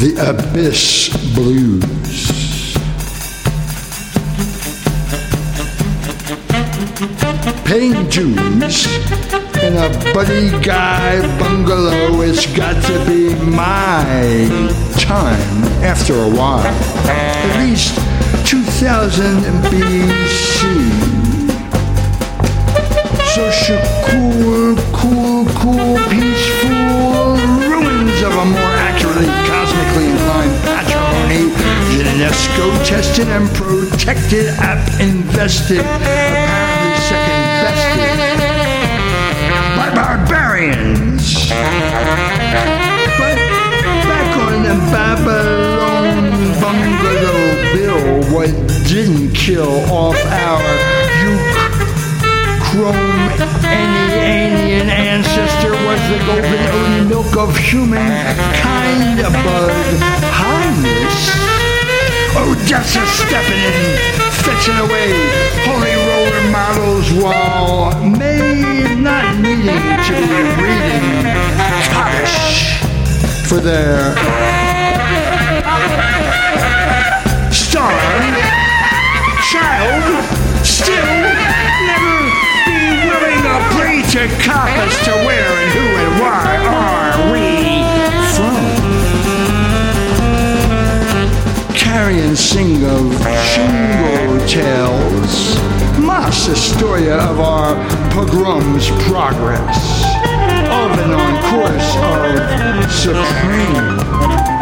the Abyss Blues. Paying dues in a Buddy Guy bungalow, it's got to be my time after a while. At least 2000 BC. So Social cool, cool, cool, peaceful UNESCO tested and protected, app invested, apparently second bested by barbarians. But back on the Babylon bungalow bill, what didn't kill off our Chrome any alien ancestor was the golden milk of humankind bud highness. Death's a stepping in, fetching away holy roller models while may not needing to be reading Kaddish for their star child still never be willing pray to coppers to where and who sing of shingle tales, Mas Historia of our pogrom's progress, of and on course of supreme